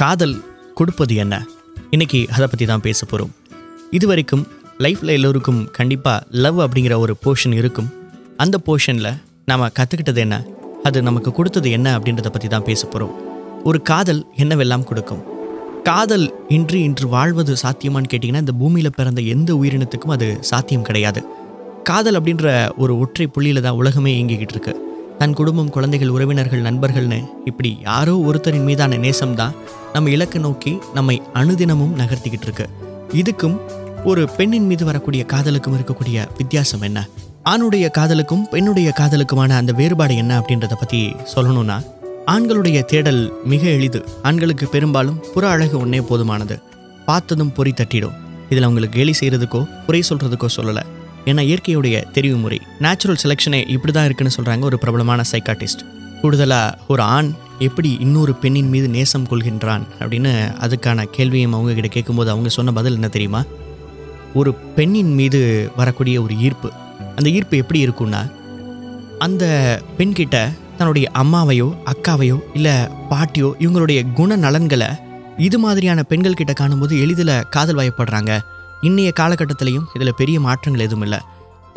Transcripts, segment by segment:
காதல் கொடுப்பது என்ன? இன்னைக்கு அதை பற்றி தான் பேச போகிறோம் இது வரைக்கும் லைஃப்பில் எல்லோருக்கும் கண்டிப்பாக லவ் அப்படிங்கிற ஒரு போர்ஷன் இருக்கும். அந்த போர்ஷனில் நாம் கற்றுக்கிட்டது என்ன? அது நமக்கு கொடுத்தது என்ன அப்படின்றத பற்றி தான் பேச போகிறோம் ஒரு காதல் என்னவெல்லாம் கொடுக்கும்? காதல் இன்று இன்று வாழ்வது சாத்தியமான்னு கேட்டிங்கன்னா இந்த பூமியில் பிறந்த எந்த உயிரினத்துக்கும் அது சாத்தியம் கிடையாது. காதல் அப்படின்ற ஒரு ஒற்றை புள்ளியில் தான் உலகமே இயங்கிக்கிட்டு இருக்குது தன் குடும்பம் குழந்தைகள் உறவினர்கள் நண்பர்கள்னு இப்படி யாரோ ஒருத்தரின் மீதான நேசம் தான் நம்ம இலக்கை நோக்கி நம்மை அனுதினமும் நகர்த்திக்கிட்டு இருக்கு. இதுக்கும் ஒரு பெண்ணின் மீது வரக்கூடிய காதலுக்கும் இருக்கக்கூடிய வித்தியாசம் என்ன? ஆணுடைய காதலுக்கும் பெண்ணுடைய காதலுக்குமான அந்த வேறுபாடு என்ன அப்படின்றத பற்றி சொல்லணும்னா ஆண்களுடைய தேடல் மிக எளிது. ஆண்களுக்கு பெரும்பாலும் புற அழகு ஒன்றே போதுமானது. பார்த்ததும் பொறி தட்டிடும். இதில் அவங்களுக்கு கேலி செய்கிறதுக்கோ குறை சொல்கிறதுக்கோ சொல்லலை. ஏன்னா இயற்கையுடைய தெரிவு முறை. நேச்சுரல் செலெக்ஷனே இப்படி தான் இருக்குன்னு சொல்கிறாங்க ஒரு பிரபலமான சைக்காட்டிஸ்ட் கூடுதலாக ஒரு ஆண் எப்படி இன்னொரு பெண்ணின் மீது நேசம் கொள்கின்றான் அப்படின்னு அதுக்கான கேள்வியும் அவங்க கிட்ட கேட்கும்போது அவங்க சொன்ன பதில் என்ன தெரியுமா? ஒரு பெண்ணின் மீது வரக்கூடிய ஒரு ஈர்ப்பு. அந்த ஈர்ப்பு எப்படி இருக்கும்னா அந்த பெண்கிட்ட தன்னுடைய அம்மாவையோ அக்காவையோ இல்லை பாட்டியோ இவங்களுடைய குண நலன்களை இது மாதிரியான பெண்கள் கிட்ட காணும்போது எளிதில் காதல் வயப்படுறாங்க. இன்றைய காலகட்டத்திலையும் இதில் பெரிய மாற்றங்கள் எதுவும் இல்லை.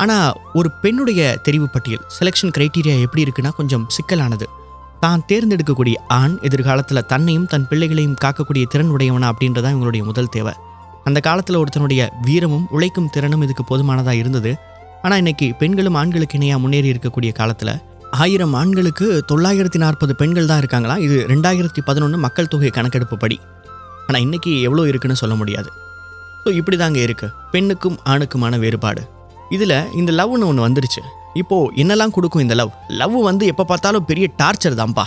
ஆனால் ஒரு பெண்ணுடைய தெரிவு பட்டியல் செலெக்ஷன் க்ரைட்டீரியா எப்படி இருக்குன்னா கொஞ்சம் சிக்கலானது. தான் தேர்ந்தெடுக்கக்கூடிய ஆண் எதிர்காலத்தில் தன்னையும் தன் பிள்ளைகளையும் காக்கக்கூடிய திறன் உடையவனா அப்படின்றதான் இவங்களுடைய முதல் தேவை. அந்த காலத்தில் ஒருத்தனுடைய வீரமும் உழைக்கும் திறனும் இதுக்கு போதுமானதாக இருந்தது. ஆனால் இன்னைக்கு பெண்களும் ஆண்களுக்கு இணையாக முன்னேறி இருக்கக்கூடிய காலத்தில் ஆயிரம் ஆண்களுக்கு தொள்ளாயிரத்தி நாற்பது பெண்கள் தான் இருக்காங்களா? இது ரெண்டாயிரத்தி பதினொன்று மக்கள் தொகை கணக்கெடுப்பு படி. ஆனால் இன்னைக்கு எவ்வளோ இருக்குன்னு சொல்ல முடியாது. ஸோ இப்படி தாங்க இருக்கு. பெண்ணுக்கும் ஆணுக்குமான வேறுபாடு. இதில் இந்த லவ்னு ஒன்று வந்துருச்சு. இப்போது என்னெல்லாம் கொடுக்கும் இந்த லவ் லவ் வந்து எப்போ பார்த்தாலும் பெரிய டார்ச்சர் தான்ப்பா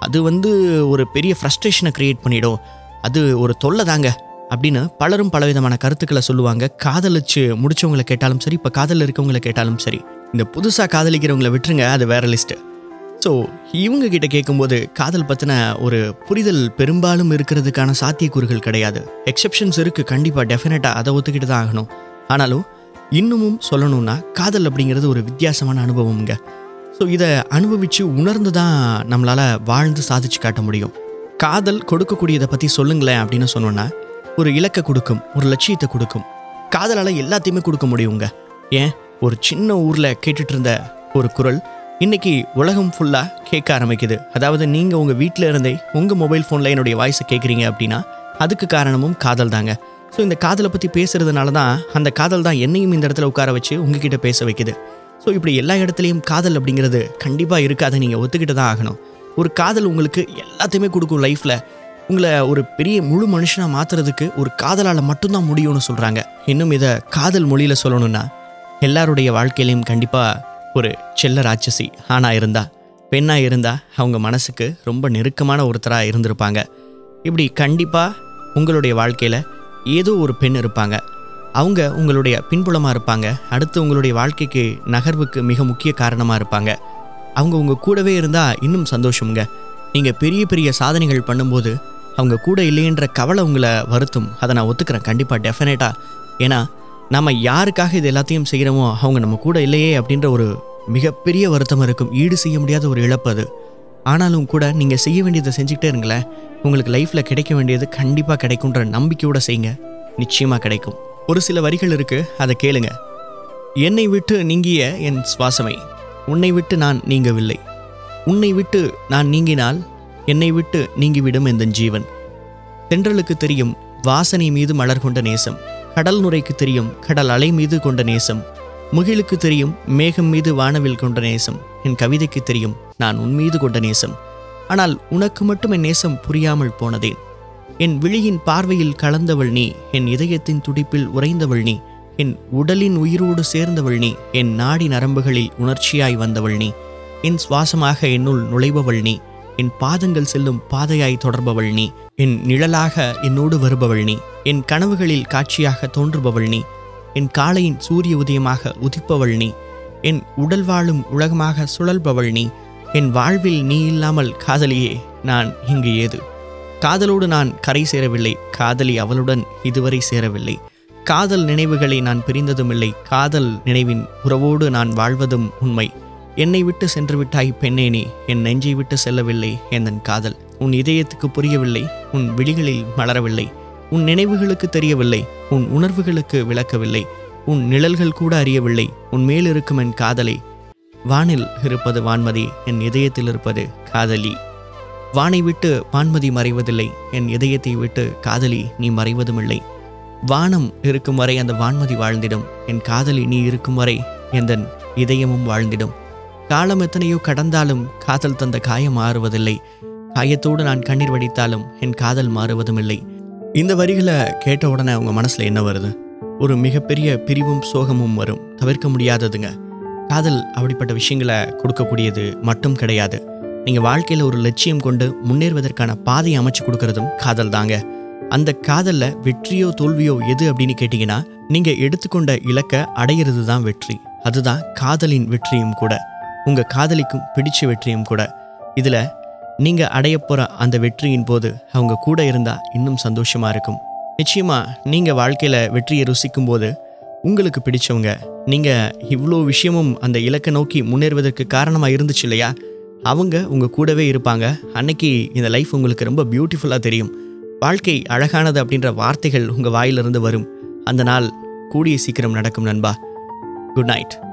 அது வந்து ஒரு பெரிய ஃப்ரஸ்ட்ரேஷனை க்ரியேட் பண்ணிடும். அது ஒரு தொல்லை தாங்க. அப்படின்னு பலரும் பலவிதமான கருத்துக்களை சொல்லுவாங்க. காதலிச்சு முடிச்சவங்களை கேட்டாலும் சரி இப்போ காதலில் இருக்கவங்களை கேட்டாலும் சரி. இந்த புதுசாக காதலிக்கிறவங்களை விட்டுருங்க அது வேற லிஸ்ட்டு ஸோ இவங்க கிட்ட கேட்கும்போது காதல் பற்றின ஒரு புரிதல் பெரும்பாலும் இருக்கிறதுக்கான சாத்தியக்கூறுகள் கிடையாது. எக்ஸெப்ஷன்ஸ் இருக்குது கண்டிப்பாக டெஃபினட்டாக அதை ஒத்துக்கிட்டு தான் ஆகணும். ஆனாலும் இன்னமும் சொல்லணும்னா காதல் அப்படிங்கிறது ஒரு வித்தியாசமான அனுபவம்ங்க. ஸோ இதை அனுபவித்து உணர்ந்து தான் நம்மளால் வாழ்ந்து சாதிச்சு காட்ட முடியும். காதல் கொடுக்கக்கூடியதை பற்றி சொல்லுங்களேன் அப்படின்னு சொன்னோன்னா ஒரு இலக்கை கொடுக்கும் ஒரு லட்சியத்தை கொடுக்கும். காதலால் எல்லாத்தையுமே கொடுக்க முடியுங்க. ஏன்? ஒரு சின்ன ஊரில் கேட்டுட்டு இருந்த ஒரு குரல் இன்றைக்கி உலகம் ஃபுல்லாக கேட்க ஆரம்பிக்குது. அதாவது நீங்கள் உங்கள் வீட்டில் இருந்தே உங்கள் மொபைல் ஃபோனில் என்னுடைய வாய்ஸை கேட்குறீங்க அப்படின்னா அதுக்கு காரணமும் காதல் தாங்க. ஸோ இந்த காதலை பற்றி பேசுகிறதுனால தான் அந்த காதல் தான் என்னையும் இந்த இடத்துல உட்கார வச்சு உங்ககிட்ட பேச வைக்குது. ஸோ இப்படி எல்லா இடத்துலையும் காதல் அப்படிங்கிறது கண்டிப்பாக இருக்காது. நீங்கள் ஒத்துக்கிட்டு தான் ஆகணும். ஒரு காதல் உங்களுக்கு எல்லாத்தையுமே கொடுக்கும் லைஃப்பில் உங்களை ஒரு பெரிய முழு மனுஷனாக மாற்றுறதுக்கு ஒரு காதலால் மட்டும்தான் முடியும்னு சொல்கிறாங்க இன்னும் இதை காதல் மொழியில் சொல்லணும்னா எல்லாருடைய வாழ்க்கையிலையும் கண்டிப்பாக ஒரு செல்ல ராட்சசி ஆணாக இருந்தா பெண்ணாக இருந்தா அவங்க மனசுக்கு ரொம்ப நெருக்கமான ஒருத்தராக இருந்திருப்பாங்க. இப்படி கண்டிப்பாக உங்களுடைய வாழ்க்கையில் ஏதோ ஒரு பெண் இருப்பாங்க. அவங்க உங்களுடைய பின்புலமாக இருப்பாங்க. அடுத்து உங்களுடைய வாழ்க்கைக்கு நகர்வுக்கு மிக முக்கிய காரணமாக இருப்பாங்க. அவங்க உங்கள் கூடவே இருந்தால் இன்னும் சந்தோஷமுங்க. நீங்கள் பெரிய பெரிய சாதனைகள் பண்ணும்போது அவங்க கூட இல்லைன்ற கவலை உங்களை வருத்தும். அதை நான் ஒத்துக்கிறேன். கண்டிப்பாக டெஃபினட்டாக ஏன்னா நம்ம யாருக்காக இது எல்லாத்தையும் செய்கிறோமோ அவங்க நம்ம கூட இல்லையே அப்படின்ற ஒரு மிகப்பெரிய வருத்தம் இருக்கும். ஈடு செய்ய முடியாத ஒரு இழப்பு அது. ஆனாலும் கூட நீங்கள் செய்ய வேண்டியதை செஞ்சுக்கிட்டே இருங்களேன். உங்களுக்கு லைஃப்பில் கிடைக்க வேண்டியது கண்டிப்பாக கிடைக்குன்ற நம்பிக்கையோட செய்யுங்க. நிச்சயமாக கிடைக்கும். ஒரு சில வரிகள் இருக்குது அதை கேளுங்க. என்னை விட்டு நீங்கிய என் சுவாசமை உன்னை விட்டு நான் நீங்கவில்லை. உன்னை விட்டு நான் நீங்கினால் என்னை விட்டு நீங்கிவிடும் எந்த ஜீவன். தென்றலுக்கு தெரியும் வாசனை மீது மலர் கொண்ட நேசம். கடல் நுரைக்கு தெரியும் கடல் அலை மீது கொண்ட நேசம். முகிலுக்கு தெரியும் மேகம் மீது வானவில் கொண்ட நேசம். என் கவிதைக்கு தெரியும் நான் உன் மீது கொண்ட நேசம். ஆனால் உனக்கு மட்டும் என் நேசம் புரியாமல் போனதேன் என் விழியின் பார்வையில் கலந்தவள் நீ என் இதயத்தின் துடிப்பில் உறைந்தவள் நீ என் உடலின் உயிரோடு சேர்ந்தவள் நீ என் நாடி நரம்புகளில் உணர்ச்சியாய் வந்தவள் நீ என் சுவாசமாக என்னுள் நுழைபவள் நீ என் பாதங்கள் செல்லும் பாதையாய் தொடர்பவள் நீ என் நிழலாக என்னோடு வருபவள் நீ. என் கனவுகளில் காட்சியாக தோன்றுபவள் நீ. என் காலையின் சூரிய உதயமாக உதிப்பவள் நீ. என் உடல் வாழும் உலகமாக சுழல்பவள் நீ. என் வாழ்வில் நீ இல்லாமல் காதலியே நான் இங்கு ஏது? காதலோடு நான் கரை சேரவில்லை. காதலி அவளுடன் இதுவரை சேரவில்லை. காதல் நினைவுகளை நான் பிரிந்ததுமில்லை. காதல் நினைவின் உறவோடு நான் வாழ்வதும் உண்மை. என்னை விட்டு சென்று விட்டாய் பெண்ணே நீ. என் நெஞ்சை விட்டு செல்லவில்லை. என் காதல்? உன் இதயத்துக்கு புரியவில்லை. உன் விழிகளில் மலரவில்லை. உன் நினைவுகளுக்கு தெரியவில்லை உன் உணர்வுகளுக்கு விளக்கவில்லை உன் நிழல்கள் கூட அறியவில்லை உன் மேல் இருக்கும் என் காதலை. வானில் இருப்பது வான்மதி என் இதயத்தில் இருப்பது காதலி. வானை விட்டு வான்மதி மறைவதில்லை என் இதயத்தை விட்டு காதலி நீ மறைவதுமில்லை. வானம் இருக்கும் வரை அந்த வான்மதி வாழ்ந்திடும் என் காதலி நீ இருக்கும் வரை எந்தன் இதயமும் வாழ்ந்திடும். காலம் எத்தனையோ கடந்தாலும் காதல் தந்த காயம் மாறுவதில்லை. காயத்தோடு நான் கண்ணீர் வடித்தாலும் என் காதல் மாறுவதும் இல்லை இந்த வரிகளை கேட்ட உடனே அவங்க மனசில் என்ன வருது? ஒரு மிகப்பெரிய பிரிவும் சோகமும் வரும். தவிர்க்க முடியாததுங்க. காதல் அப்படிப்பட்ட விஷயங்களை கொடுக்கக்கூடியது மட்டும் கிடையாது. நீங்கள் வாழ்க்கையில் ஒரு லட்சியம் கொண்டு முன்னேறுவதற்கான பாதையை அமைச்சு கொடுக்கறதும் காதல் தாங்க அந்த காதலில் வெற்றியோ தோல்வியோ எது அப்படின்னு கேட்டிங்கன்னா நீங்கள் எடுத்துக்கொண்ட இலக்கை அடையிறது தான் வெற்றி. அதுதான் காதலின் வெற்றியும் கூட. உங்கள் காதலிக்கும் பிடிச்ச வெற்றியும் கூட. இதில் நீங்கள் அடைய போகிற அந்த வெற்றியின் போது அவங்க கூட இருந்தால் இன்னும் சந்தோஷமாக இருக்கும். நிச்சயமாக நீங்கள் வாழ்க்கையில் வெற்றியை ருசிக்கும் போது உங்களுக்கு பிடிச்சவங்க நீங்கள் இவ்வளோ விஷயமும் அந்த இலக்கை நோக்கி முன்னேறுவதற்கு காரணமாக இருந்துச்சு இல்லையா? அவங்க உங்கள் கூடவே இருப்பாங்க. அன்னைக்கு இந்த லைஃப் உங்களுக்கு ரொம்ப பியூட்டிஃபுல்லாக தெரியும். வாழ்க்கை அழகானது அப்படின்ற வார்த்தைகள் உங்கள் வாயிலிருந்து வரும். அந்த நாள் கூடிய சீக்கிரம் நடக்கும் நண்பா. Good night